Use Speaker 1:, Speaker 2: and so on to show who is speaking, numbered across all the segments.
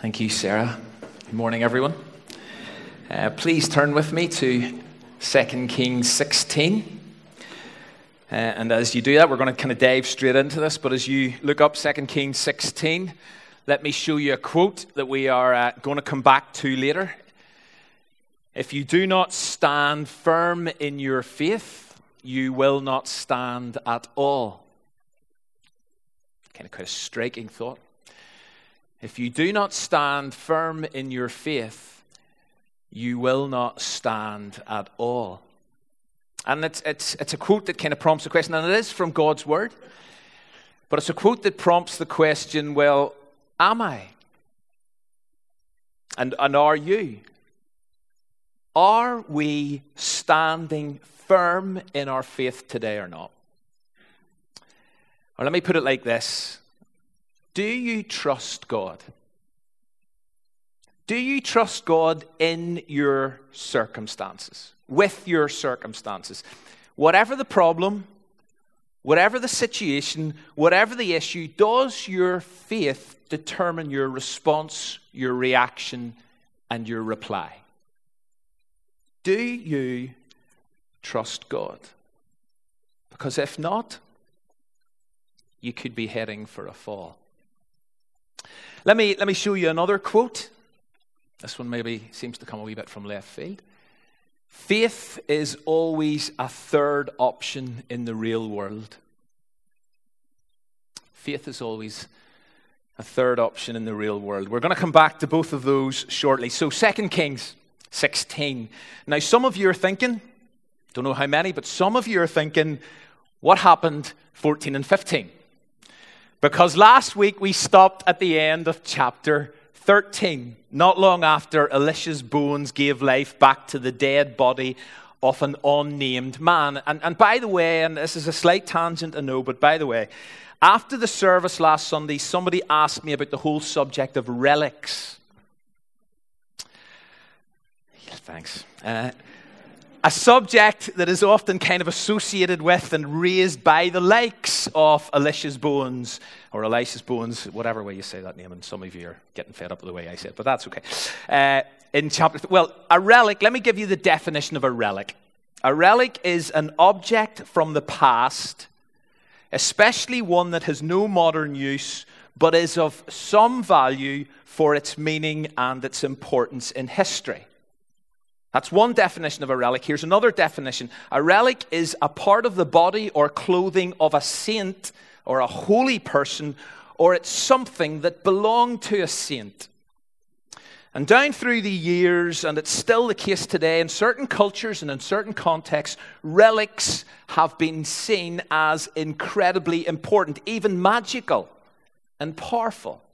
Speaker 1: Thank you, Sarah. Good morning, everyone. Uh, please turn with me to 2 Kings 16. Uh, and as you do that, we're going to kind of dive straight into this. But as you look up 2 Kings 16, let me show you a quote that we are uh, going to come back to later. If you do not stand firm in your faith, you will not stand at all. Kind of, kind of striking thought. If you do not stand firm in your faith, you will not stand at all. And it's, it's, it's a quote that kind of prompts a question, and it is from God's Word. But it's a quote that prompts the question well, am I? And, and are you? Are we standing firm in our faith today or not? Or let me put it like this do you trust God? Do you trust God in your circumstances, with your circumstances? Whatever the problem, whatever the situation, whatever the issue, does your faith determine your response, your reaction, and your reply? Do you trust God? Because if not, you could be heading for a fall. Let me, let me show you another quote. This one maybe seems to come a wee bit from left field. Faith is always a third option in the real world. Faith is always a third option in the real world. We're going to come back to both of those shortly. So, 2 Kings 16. Now, some of you are thinking, don't know how many, but some of you are thinking, what happened 14 and 15? Because last week we stopped at the end of chapter 13, not long after Elisha's bones gave life back to the dead body of an unnamed man. And, and by the way, and this is a slight tangent, I know, but by the way, after the service last Sunday, somebody asked me about the whole subject of relics. Thanks. Uh, a subject that is often kind of associated with and raised by the likes of Elisha's bones or Elisha's bones, whatever way you say that name, and some of you are getting fed up with the way I say it, but that's okay. Uh, in chapter, th- well, a relic, let me give you the definition of a relic. A relic is an object from the past, especially one that has no modern use, but is of some value for its meaning and its importance in history. That's one definition of a relic. Here's another definition a relic is a part of the body or clothing of a saint or a holy person, or it's something that belonged to a saint. And down through the years, and it's still the case today, in certain cultures and in certain contexts, relics have been seen as incredibly important, even magical and powerful.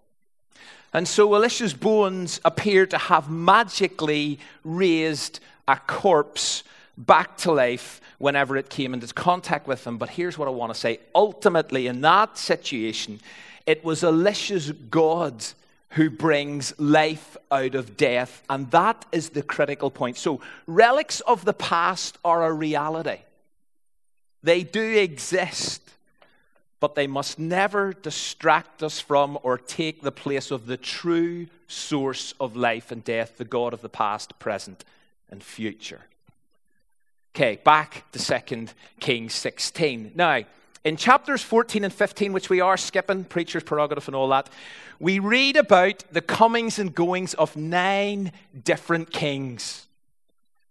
Speaker 1: And so Elisha's bones appear to have magically raised a corpse back to life whenever it came into contact with them. But here's what I want to say ultimately, in that situation, it was Elisha's God who brings life out of death. And that is the critical point. So, relics of the past are a reality, they do exist but they must never distract us from or take the place of the true source of life and death, the God of the past, present, and future. Okay, back to 2 Kings 16. Now, in chapters 14 and 15, which we are skipping, preacher's prerogative and all that, we read about the comings and goings of nine different kings.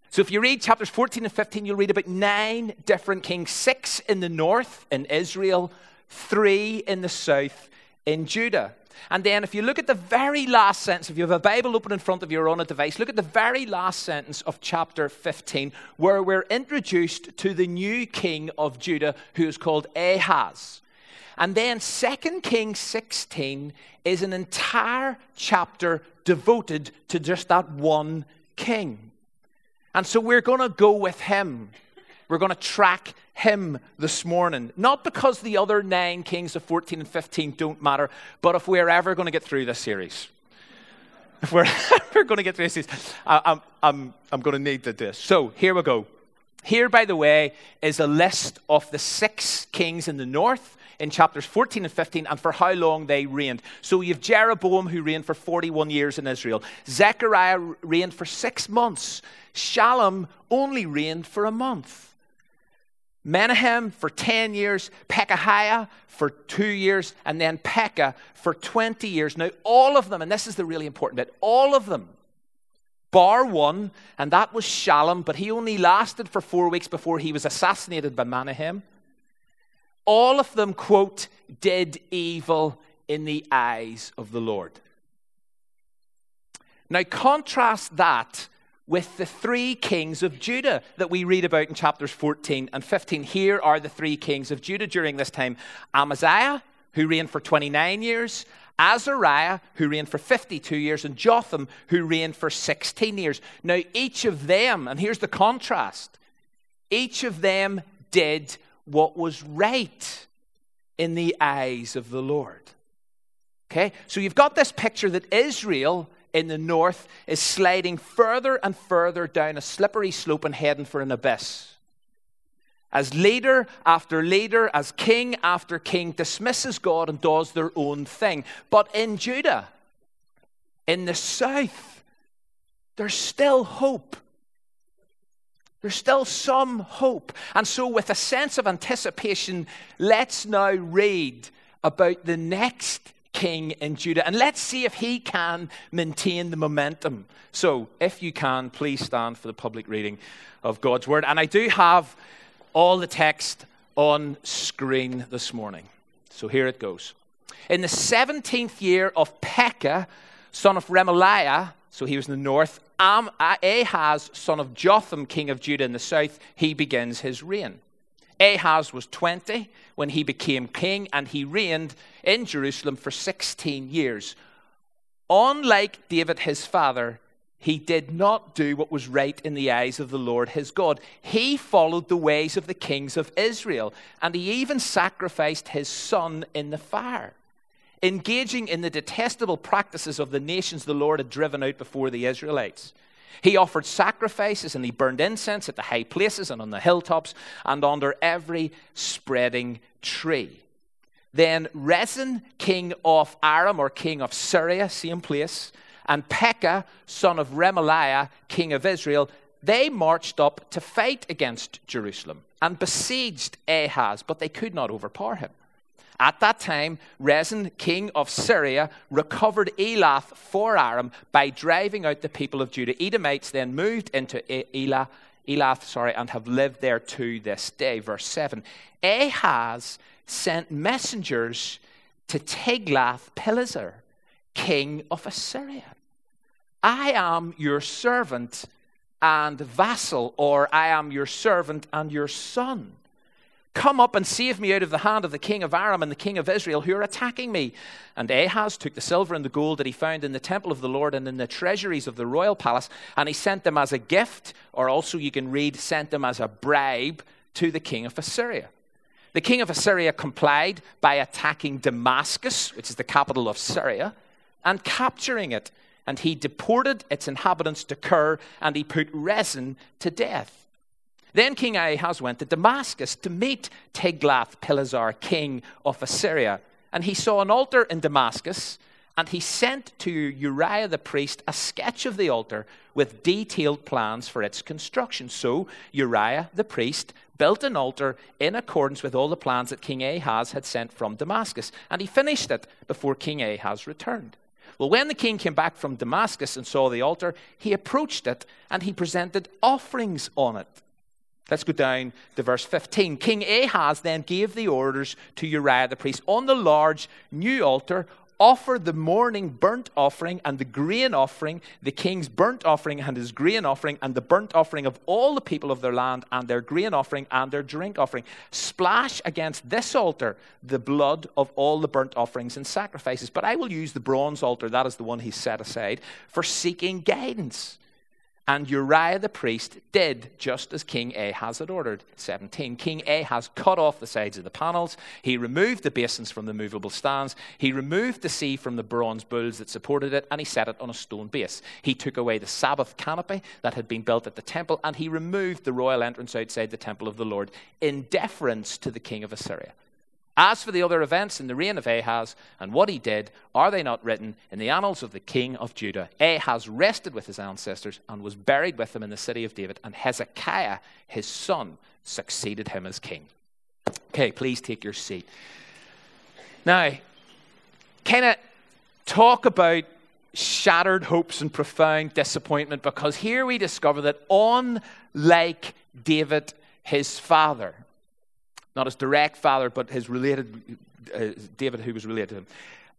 Speaker 1: So if you read chapters 14 and 15, you'll read about nine different kings, six in the north in Israel, three in the south in Judah. And then, if you look at the very last sentence, if you have a Bible open in front of you or on a device, look at the very last sentence of chapter 15, where we're introduced to the new king of Judah, who is called Ahaz. And then, 2 Kings 16 is an entire chapter devoted to just that one king. And so, we're going to go with him. We're going to track him this morning. Not because the other nine kings of 14 and 15 don't matter, but if we're ever going to get through this series. If we're ever going to get through this series, I, am I'm, I'm going to need to do this. So here we go. Here, by the way, is a list of the six kings in the north in chapters 14 and 15 and for how long they reigned. So you have Jeroboam who reigned for 41 years in Israel. Zechariah reigned for six months. Shallum only reigned for a month. Menahem for 10 years, Pekahiah for two years, and then Pekah for 20 years. Now, all of them, and this is the really important bit, all of them, bar one, and that was Shallum, but he only lasted for four weeks before he was assassinated by Menahem. All of them, quote, did evil in the eyes of the Lord. Now, contrast that with the three kings of Judah that we read about in chapters 14 and 15. Here are the three kings of Judah during this time Amaziah, who reigned for 29 years, Azariah, who reigned for 52 years, and Jotham, who reigned for 16 years. Now, each of them, and here's the contrast, each of them did what was right in the eyes of the Lord. Okay? So you've got this picture that Israel in the north is sliding further and further down a slippery slope and heading for an abyss. As leader after leader, as king after king, dismisses God and does their own thing. But in Judah, in the south, there's still hope. There's still some hope. And so, with a sense of anticipation, let's now read about the next king in Judah. And let's see if he can maintain the momentum. So, if you can, please stand for the public reading of God's word. And I do have all the text on screen this morning. So, here it goes. In the 17th year of Pekah, son of Remaliah, so he was in the north, uh, Ahaz, son of Jotham, king of Judah in the south, he begins his reign. Ahaz was 20 when he became king, and he reigned in Jerusalem for 16 years. Unlike David, his father, he did not do what was right in the eyes of the Lord his God. He followed the ways of the kings of Israel, and he even sacrificed his son in the fire engaging in the detestable practices of the nations the Lord had driven out before the Israelites. He offered sacrifices and he burned incense at the high places and on the hilltops and under every spreading tree. Then Rezin, king of Aram or king of Syria, same place, and Pekah, son of Remaliah, king of Israel, they marched up to fight against Jerusalem and besieged Ahaz, but they could not overpower him. At that time, Rezin, king of Syria, recovered Elath for Aram by driving out the people of Judah. Edomites then moved into Elah, Elath sorry, and have lived there to this day. Verse 7. Ahaz sent messengers to Tiglath-Pileser, king of Assyria. I am your servant and vassal, or I am your servant and your son. Come up and save me out of the hand of the king of Aram and the king of Israel who are attacking me. And Ahaz took the silver and the gold that he found in the temple of the Lord and in the treasuries of the royal palace, and he sent them as a gift, or also you can read, sent them as a bribe to the king of Assyria. The king of Assyria complied by attacking Damascus, which is the capital of Syria, and capturing it. And he deported its inhabitants to Kir, and he put Rezin to death. Then King Ahaz went to Damascus to meet Tiglath-Pileser, king of Assyria. And he saw an altar in Damascus, and he sent to Uriah the priest a sketch of the altar with detailed plans for its construction. So Uriah the priest built an altar in accordance with all the plans that King Ahaz had sent from Damascus, and he finished it before King Ahaz returned. Well, when the king came back from Damascus and saw the altar, he approached it and he presented offerings on it. Let's go down to verse 15. King Ahaz then gave the orders to Uriah the priest on the large new altar, offer the morning burnt offering and the grain offering, the king's burnt offering and his grain offering, and the burnt offering of all the people of their land, and their grain offering and their drink offering. Splash against this altar the blood of all the burnt offerings and sacrifices. But I will use the bronze altar, that is the one he set aside, for seeking guidance. And Uriah the priest did just as King Ahaz had ordered. 17. King Ahaz cut off the sides of the panels. He removed the basins from the movable stands. He removed the sea from the bronze bulls that supported it, and he set it on a stone base. He took away the Sabbath canopy that had been built at the temple, and he removed the royal entrance outside the temple of the Lord in deference to the king of Assyria. As for the other events in the reign of Ahaz and what he did, are they not written in the annals of the king of Judah? Ahaz rested with his ancestors and was buried with them in the city of David, and Hezekiah, his son, succeeded him as king. Okay, please take your seat. Now, kind of talk about shattered hopes and profound disappointment because here we discover that, unlike David, his father, not his direct father, but his related, uh, David, who was related to him.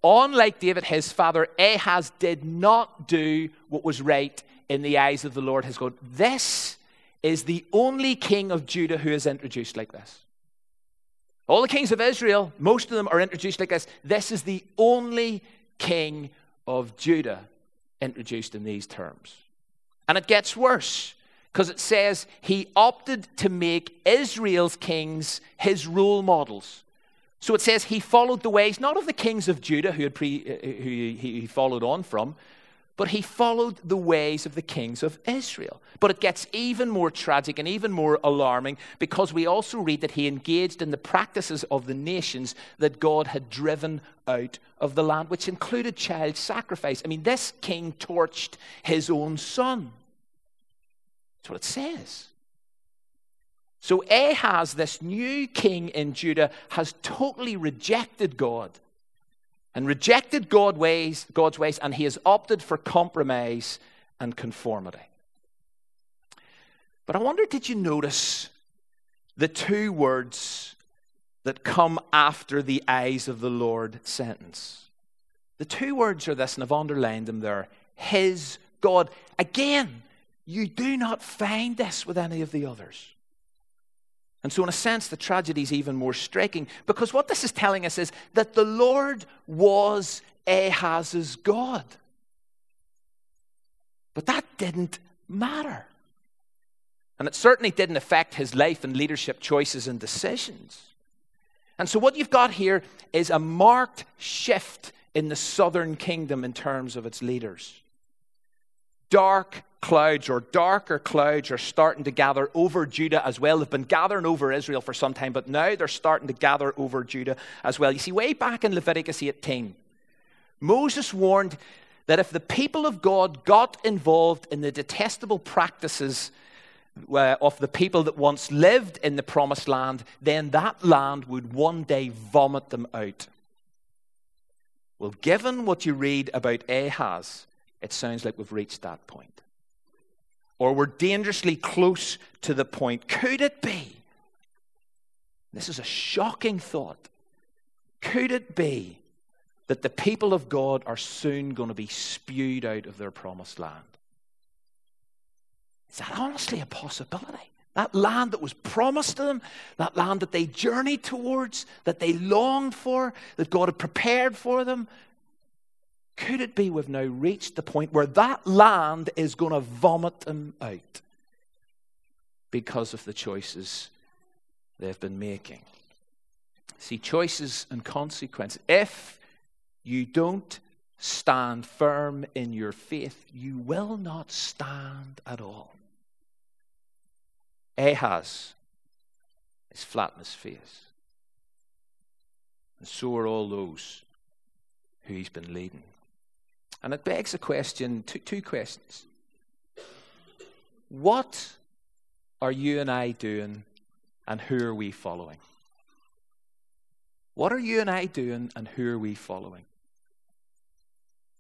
Speaker 1: Unlike David, his father, Ahaz did not do what was right in the eyes of the Lord his God. This is the only king of Judah who is introduced like this. All the kings of Israel, most of them are introduced like this. This is the only king of Judah introduced in these terms. And it gets worse because it says he opted to make Israel's kings his role models. So it says he followed the ways not of the kings of Judah who, pre, uh, who he followed on from, but he followed the ways of the kings of Israel. But it gets even more tragic and even more alarming because we also read that he engaged in the practices of the nations that God had driven out of the land, which included child sacrifice. I mean, this king torched his own son. That's what it says. So Ahaz, this new king in Judah, has totally rejected God and rejected God ways, God's ways, and he has opted for compromise and conformity. But I wonder, did you notice the two words that come after the eyes of the Lord sentence? The two words are this, and I've underlined them there His God. Again, you do not find this with any of the others. And so, in a sense, the tragedy is even more striking because what this is telling us is that the Lord was Ahaz's God. But that didn't matter. And it certainly didn't affect his life and leadership choices and decisions. And so, what you've got here is a marked shift in the southern kingdom in terms of its leaders. Dark clouds or darker clouds are starting to gather over Judah as well. They've been gathering over Israel for some time, but now they're starting to gather over Judah as well. You see, way back in Leviticus 18, Moses warned that if the people of God got involved in the detestable practices uh, of the people that once lived in the promised land, then that land would one day vomit them out. Well, given what you read about Ahaz, it sounds like we've reached that point or we're dangerously close to the point. Could it be? This is a shocking thought. Could it be that the people of God are soon going to be spewed out of their promised land? Is that honestly a possibility? That land that was promised to them, that land that they journeyed towards, that they longed for, that God had prepared for them, could it be we've now reached the point where that land is going to vomit them out because of the choices they've been making? See, choices and consequences. If you don't stand firm in your faith, you will not stand at all. Ahaz is flat in his face. And so are all those who he's been leading. And it begs a question two, two questions. What are you and I doing, and who are we following? What are you and I doing, and who are we following?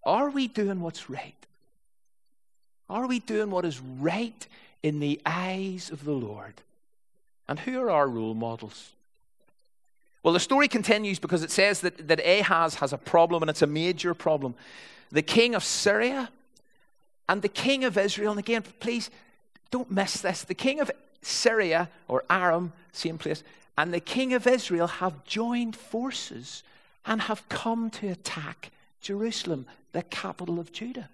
Speaker 1: Are we doing what's right? Are we doing what is right in the eyes of the Lord? And who are our role models? Well, the story continues because it says that, that Ahaz has a problem, and it's a major problem the king of Syria and the king of Israel. And again, please don't miss this. The king of Syria, or Aram, same place, and the king of Israel have joined forces and have come to attack Jerusalem, the capital of Judah.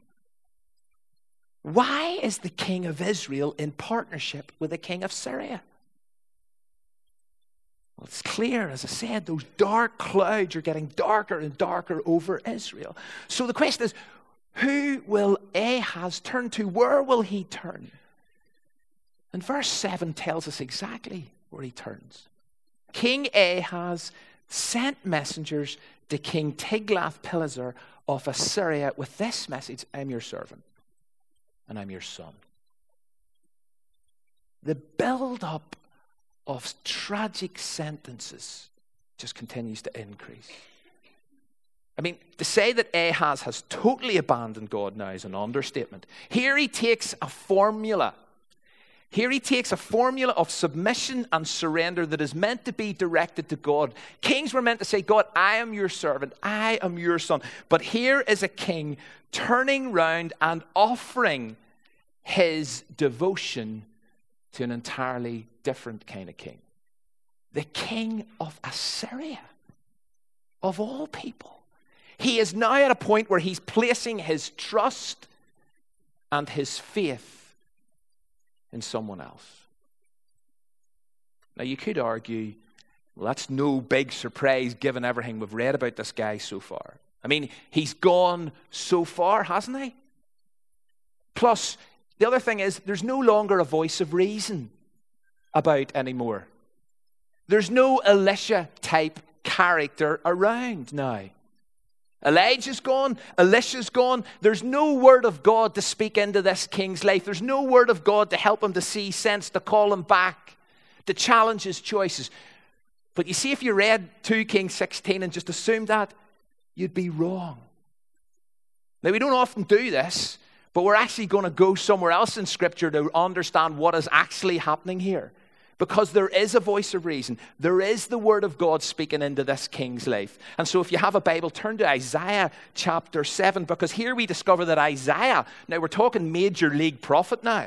Speaker 1: Why is the king of Israel in partnership with the king of Syria? Well, it's clear, as I said, those dark clouds are getting darker and darker over Israel. So the question is who will Ahaz turn to? Where will he turn? And verse 7 tells us exactly where he turns. King Ahaz sent messengers to King Tiglath-Pileser of Assyria with this message I'm your servant and I'm your son. The build up of tragic sentences just continues to increase. I mean, to say that Ahaz has totally abandoned God now is an understatement. Here he takes a formula. Here he takes a formula of submission and surrender that is meant to be directed to God. Kings were meant to say, God, I am your servant, I am your son. But here is a king turning round and offering his devotion to an entirely different kind of king the king of Assyria, of all people. He is now at a point where he's placing his trust and his faith in someone else. Now, you could argue, well, that's no big surprise given everything we've read about this guy so far. I mean, he's gone so far, hasn't he? Plus, the other thing is, there's no longer a voice of reason about anymore. There's no Elisha type character around now. Elijah's gone, Elisha's gone. There's no word of God to speak into this king's life. There's no word of God to help him to see sense, to call him back, to challenge his choices. But you see, if you read 2 Kings 16 and just assumed that, you'd be wrong. Now, we don't often do this, but we're actually going to go somewhere else in Scripture to understand what is actually happening here. Because there is a voice of reason. There is the word of God speaking into this king's life. And so, if you have a Bible, turn to Isaiah chapter 7, because here we discover that Isaiah, now we're talking major league prophet now,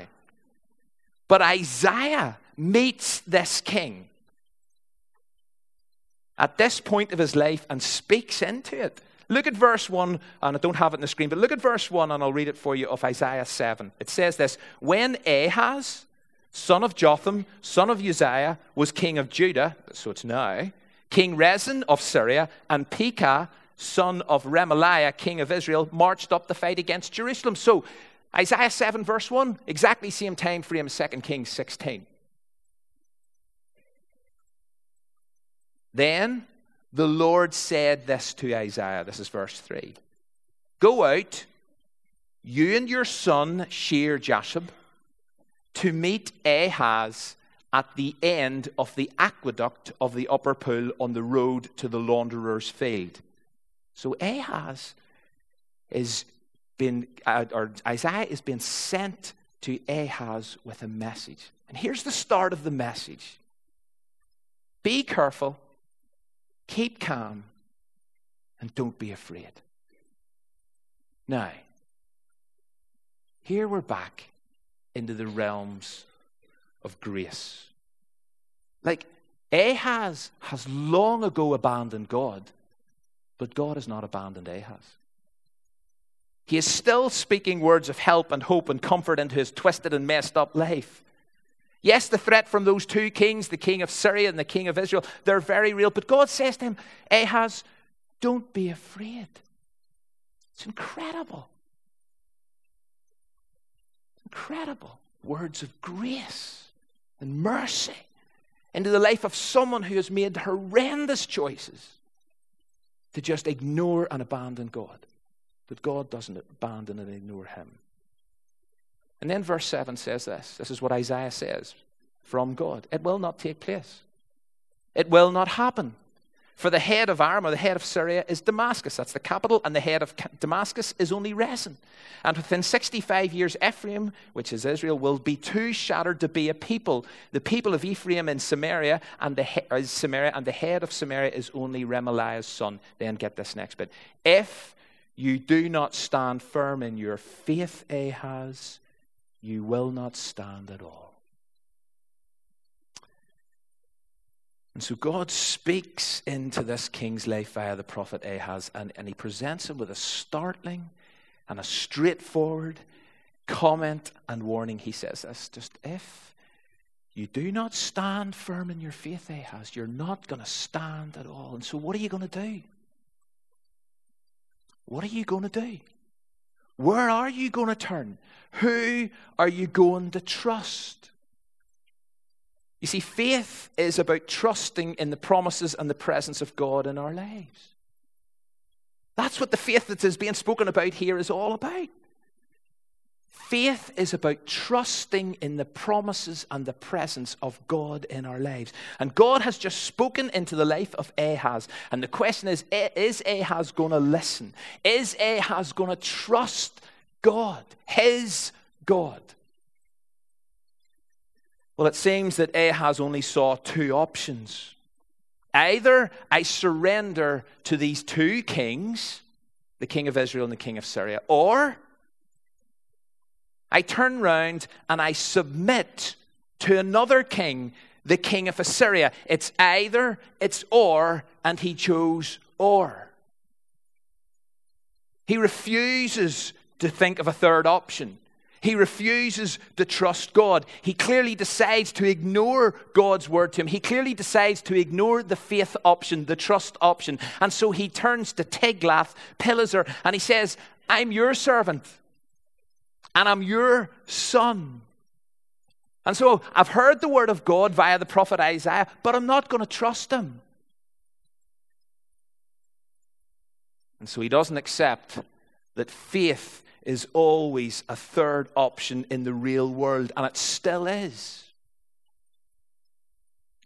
Speaker 1: but Isaiah meets this king at this point of his life and speaks into it. Look at verse 1, and I don't have it on the screen, but look at verse 1, and I'll read it for you of Isaiah 7. It says this When Ahaz, son of Jotham, son of Uzziah, was king of Judah, so it's now, King Rezin of Syria, and Pekah, son of Remaliah, king of Israel, marched up to fight against Jerusalem. So, Isaiah 7, verse 1, exactly same time frame as 2 Kings 16. Then the Lord said this to Isaiah. This is verse 3. Go out, you and your son Shear Jashub, to meet Ahaz at the end of the aqueduct of the upper pool on the road to the launderer's field. So Ahaz is been, uh, or Isaiah is being sent to Ahaz with a message. And here's the start of the message Be careful, keep calm, and don't be afraid. Now, here we're back into the realms of grace. Like Ahaz has long ago abandoned God, but God has not abandoned Ahaz. He is still speaking words of help and hope and comfort into his twisted and messed up life. Yes, the threat from those two kings, the king of Syria and the king of Israel, they're very real. But God says to him, Ahaz, don't be afraid. It's incredible incredible words of grace and mercy into the life of someone who has made horrendous choices to just ignore and abandon God. But God doesn't abandon and ignore him. And then verse 7 says this this is what Isaiah says from God it will not take place, it will not happen. For the head of Aram, or the head of Syria, is Damascus. That's the capital. And the head of Damascus is only Rezin. And within 65 years, Ephraim, which is Israel, will be too shattered to be a people. The people of Ephraim in Samaria, and the, he- uh, Samaria, and the head of Samaria is only Remaliah's son. Then get this next bit. If you do not stand firm in your faith, Ahaz, you will not stand at all. And so God speaks into this king's life via the prophet Ahaz, and, and he presents him with a startling and a straightforward comment and warning, he says this just if you do not stand firm in your faith, Ahaz, you're not going to stand at all. And so, what are you going to do? What are you going to do? Where are you going to turn? Who are you going to trust? You see, faith is about trusting in the promises and the presence of God in our lives. That's what the faith that is being spoken about here is all about. Faith is about trusting in the promises and the presence of God in our lives. And God has just spoken into the life of Ahaz. And the question is eh, is Ahaz going to listen? Is Ahaz going to trust God, his God? Well, it seems that Ahaz only saw two options. Either I surrender to these two kings, the king of Israel and the king of Syria, or I turn round and I submit to another king, the king of Assyria. It's either, it's or, and he chose or. He refuses to think of a third option. He refuses to trust God. He clearly decides to ignore God's word to him. He clearly decides to ignore the faith option, the trust option. And so he turns to Tiglath-Pileser and he says, I'm your servant and I'm your son. And so I've heard the word of God via the prophet Isaiah, but I'm not going to trust him. And so he doesn't accept that faith is always a third option in the real world, and it still is.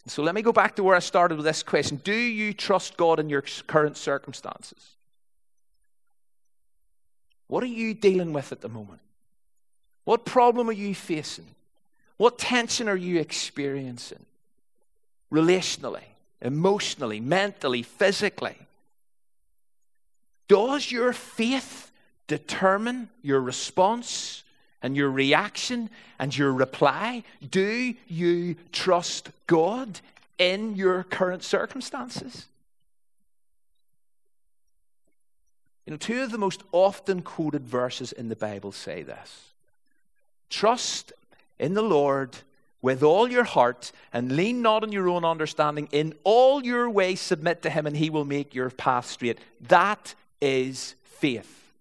Speaker 1: So let me go back to where I started with this question Do you trust God in your current circumstances? What are you dealing with at the moment? What problem are you facing? What tension are you experiencing? Relationally, emotionally, mentally, physically. Does your faith determine your response and your reaction and your reply? Do you trust God in your current circumstances? You know, two of the most often quoted verses in the Bible say this Trust in the Lord with all your heart and lean not on your own understanding. In all your ways, submit to Him, and He will make your path straight. That is faith.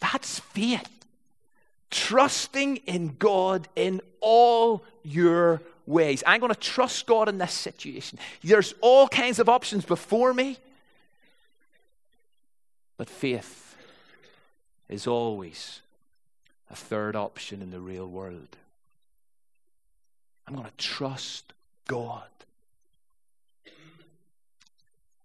Speaker 1: That's faith. Trusting in God in all your ways. I'm going to trust God in this situation. There's all kinds of options before me, but faith is always a third option in the real world. I'm going to trust God.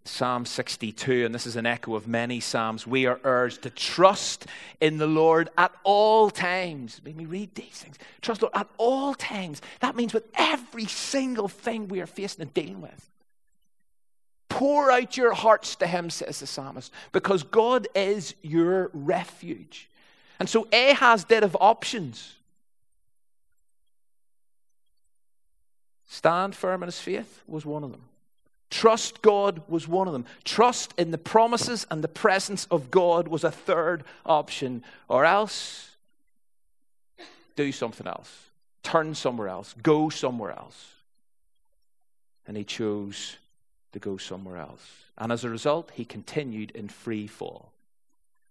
Speaker 1: Psalm 62, and this is an echo of many Psalms, we are urged to trust in the Lord at all times. Let me read these things. Trust Lord at all times. That means with every single thing we are facing and dealing with. Pour out your hearts to Him, says the psalmist, because God is your refuge. And so Ahaz did have options. Stand firm in his faith was one of them. Trust God was one of them. Trust in the promises and the presence of God was a third option. Or else, do something else. Turn somewhere else. Go somewhere else. And he chose to go somewhere else. And as a result, he continued in free fall.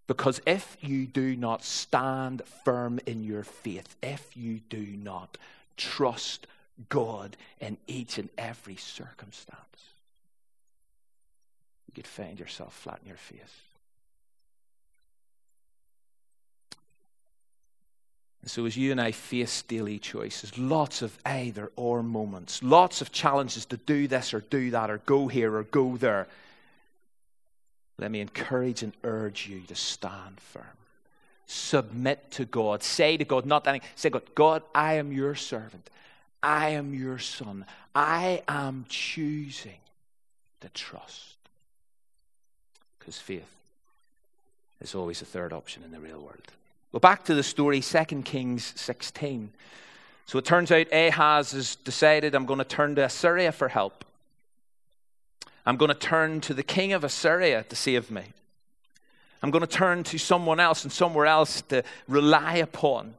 Speaker 1: Because if you do not stand firm in your faith, if you do not trust God in each and every circumstance, you could find yourself flat in your face. And so, as you and I face daily choices, lots of either or moments, lots of challenges to do this or do that, or go here or go there, let me encourage and urge you to stand firm. Submit to God. Say to God, not anything, say, God, God, I am your servant. I am your son. I am choosing to trust. Because faith is always a third option in the real world. Well, back to the story, 2 Kings 16. So it turns out Ahaz has decided, I'm going to turn to Assyria for help. I'm going to turn to the king of Assyria to save me. I'm going to turn to someone else and somewhere else to rely upon.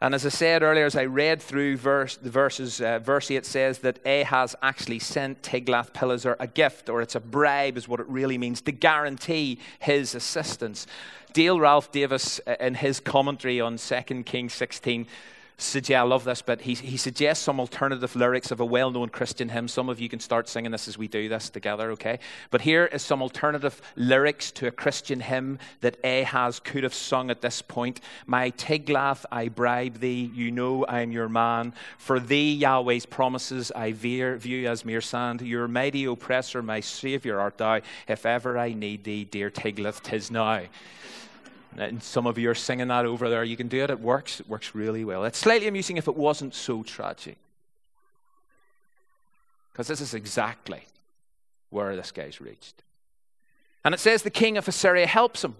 Speaker 1: And as I said earlier, as I read through verse, the verses, uh, verse 8 says that Ahaz actually sent Tiglath-Pileser a gift, or it's a bribe, is what it really means, to guarantee his assistance. Dale Ralph Davis, uh, in his commentary on 2 Kings 16, suggest, I love this, but he, he suggests some alternative lyrics of a well known Christian hymn. Some of you can start singing this as we do this together, okay? But here is some alternative lyrics to a Christian hymn that Ahaz could have sung at this point. My Tiglath, I bribe thee, you know I am your man. For thee, Yahweh's promises I veer, view as mere sand. Your mighty oppressor, my Savior art thou. If ever I need thee, dear Tiglath, tis now. And some of you are singing that over there. You can do it. It works. It works really well. It's slightly amusing if it wasn't so tragic. Because this is exactly where this guy's reached. And it says the king of Assyria helps him.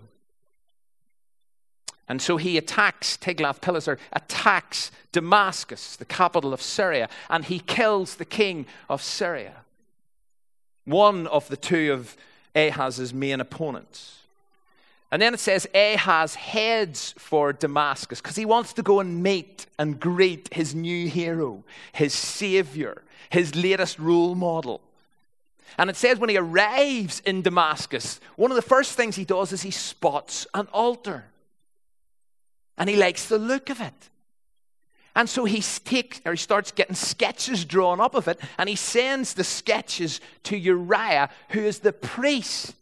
Speaker 1: And so he attacks, Tiglath-Pileser attacks Damascus, the capital of Syria, and he kills the king of Syria. One of the two of Ahaz's main opponents. And then it says Ahaz heads for Damascus because he wants to go and meet and greet his new hero, his savior, his latest role model. And it says when he arrives in Damascus, one of the first things he does is he spots an altar. And he likes the look of it. And so he takes, or he starts getting sketches drawn up of it, and he sends the sketches to Uriah, who is the priest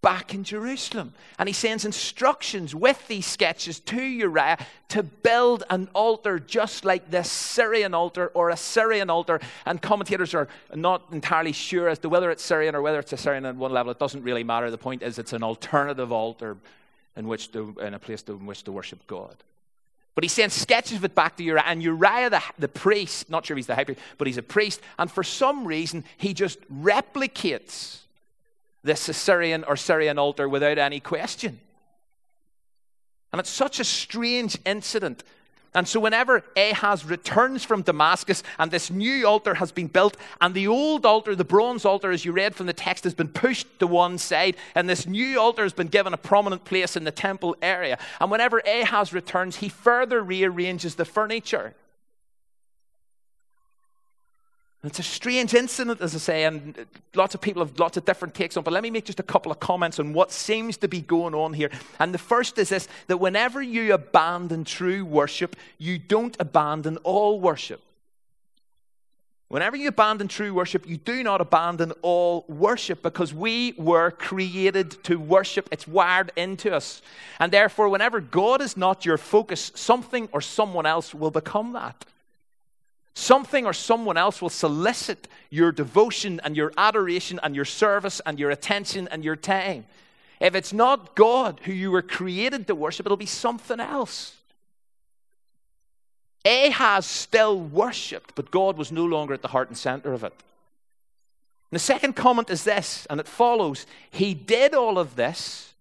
Speaker 1: back in Jerusalem. And he sends instructions with these sketches to Uriah to build an altar just like this Syrian altar or a Syrian altar. And commentators are not entirely sure as to whether it's Syrian or whether it's Assyrian at one level. It doesn't really matter. The point is, it's an alternative altar in, which to, in a place to, in which to worship God. But he sends sketches of it back to Uriah, and Uriah, the, the priest, not sure he's the high priest, but he's a priest, and for some reason, he just replicates this Assyrian or Syrian altar without any question. And it's such a strange incident. And so, whenever Ahaz returns from Damascus and this new altar has been built, and the old altar, the bronze altar, as you read from the text, has been pushed to one side, and this new altar has been given a prominent place in the temple area. And whenever Ahaz returns, he further rearranges the furniture. It's a strange incident, as I say, and lots of people have lots of different takes on. But let me make just a couple of comments on what seems to be going on here. And the first is this that whenever you abandon true worship, you don't abandon all worship. Whenever you abandon true worship, you do not abandon all worship because we were created to worship. It's wired into us. And therefore, whenever God is not your focus, something or someone else will become that. Something or someone else will solicit your devotion and your adoration and your service and your attention and your time. If it's not God who you were created to worship, it'll be something else. Ahaz still worshipped, but God was no longer at the heart and center of it. And the second comment is this, and it follows He did all of this,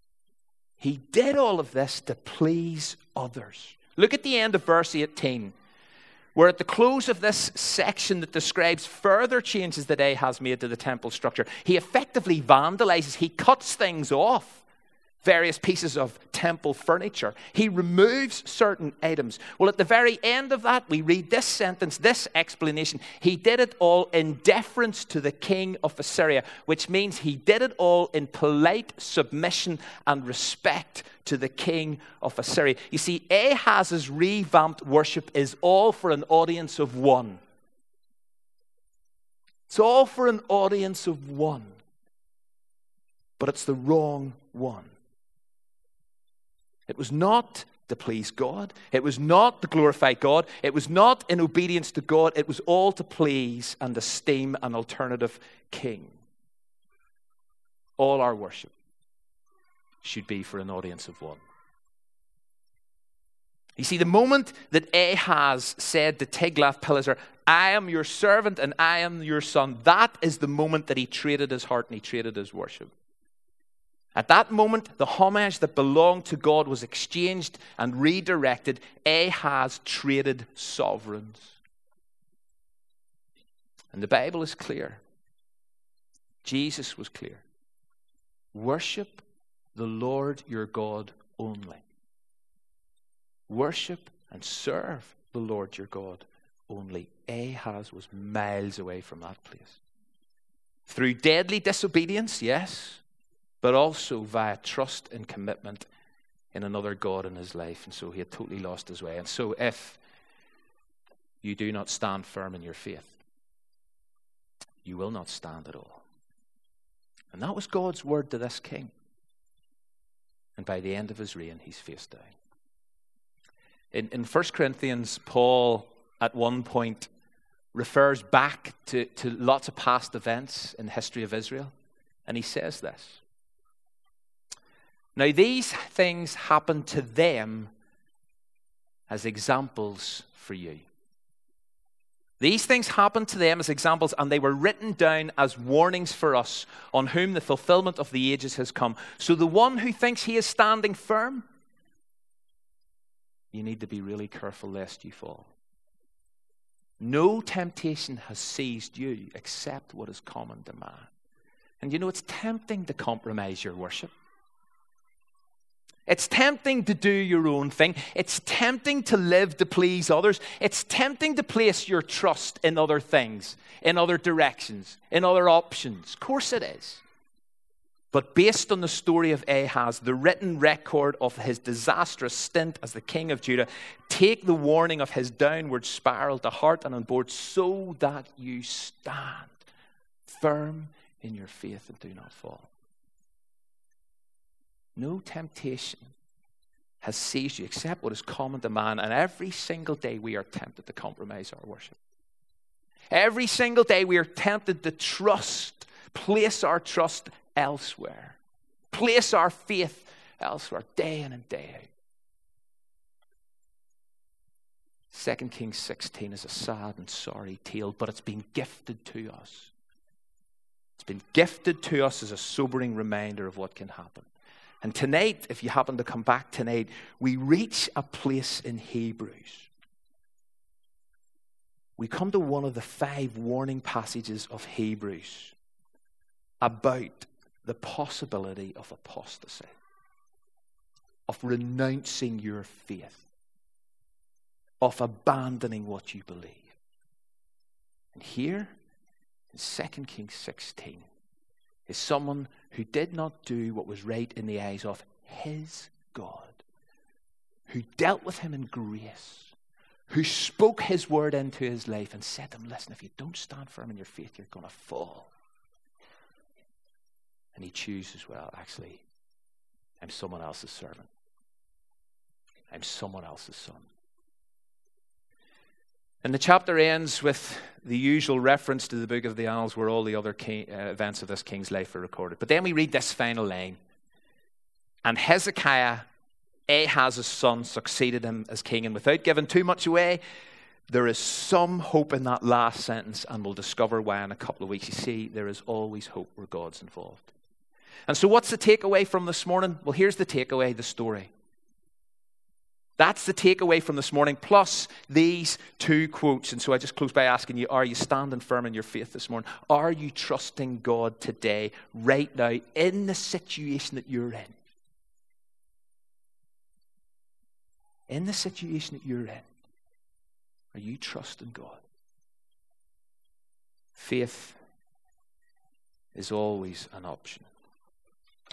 Speaker 1: He did all of this to please others. Look at the end of verse 18. We're at the close of this section that describes further changes that Ahaz made to the temple structure. He effectively vandalizes, he cuts things off various pieces of temple furniture. He removes certain items. Well, at the very end of that, we read this sentence, this explanation. He did it all in deference to the king of Assyria, which means he did it all in polite submission and respect to the king of Assyria. You see, Ahaz's revamped worship is all for an audience of one. It's all for an audience of one. But it's the wrong one. It was not to please God. It was not to glorify God. It was not in obedience to God. It was all to please and esteem an alternative king. All our worship should be for an audience of one. You see, the moment that Ahaz said to Tiglath-Pileser, I am your servant and I am your son, that is the moment that he traded his heart and he traded his worship. At that moment, the homage that belonged to God was exchanged and redirected. Ahaz traded sovereigns. And the Bible is clear. Jesus was clear. Worship the Lord your God only. Worship and serve the Lord your God only. Ahaz was miles away from that place. Through deadly disobedience, yes, but also via trust and commitment in another God in his life. And so he had totally lost his way. And so if you do not stand firm in your faith, you will not stand at all. And that was God's word to this king. And by the end of his reign, he's faced down. In, in 1 Corinthians, Paul at one point refers back to, to lots of past events in the history of Israel. And he says this Now, these things happened to them as examples for you. These things happened to them as examples, and they were written down as warnings for us, on whom the fulfillment of the ages has come. So the one who thinks he is standing firm, you need to be really careful lest you fall. No temptation has seized you except what is common to man. And you know, it's tempting to compromise your worship. It's tempting to do your own thing. It's tempting to live to please others. It's tempting to place your trust in other things, in other directions, in other options. Of course it is. But based on the story of Ahaz, the written record of his disastrous stint as the king of Judah, take the warning of his downward spiral to heart and on board so that you stand firm in your faith and do not fall. No temptation has seized you except what is common to man. And every single day we are tempted to compromise our worship. Every single day we are tempted to trust, place our trust elsewhere, place our faith elsewhere, day in and day out. 2 Kings 16 is a sad and sorry tale, but it's been gifted to us. It's been gifted to us as a sobering reminder of what can happen. And tonight, if you happen to come back tonight, we reach a place in Hebrews. We come to one of the five warning passages of Hebrews about the possibility of apostasy, of renouncing your faith, of abandoning what you believe. And here in 2 Kings 16, is someone who did not do what was right in the eyes of his God, who dealt with him in grace, who spoke his word into his life and said to him, Listen, if you don't stand firm in your faith, you're going to fall. And he chooses, well, actually, I'm someone else's servant. I'm someone else's son. And the chapter ends with the usual reference to the book of the Annals where all the other king, uh, events of this king's life are recorded. But then we read this final line. And Hezekiah, Ahaz's son, succeeded him as king. And without giving too much away, there is some hope in that last sentence, and we'll discover why in a couple of weeks. You see, there is always hope where God's involved. And so, what's the takeaway from this morning? Well, here's the takeaway the story. That's the takeaway from this morning, plus these two quotes. And so I just close by asking you Are you standing firm in your faith this morning? Are you trusting God today, right now, in the situation that you're in? In the situation that you're in, are you trusting God? Faith is always an option.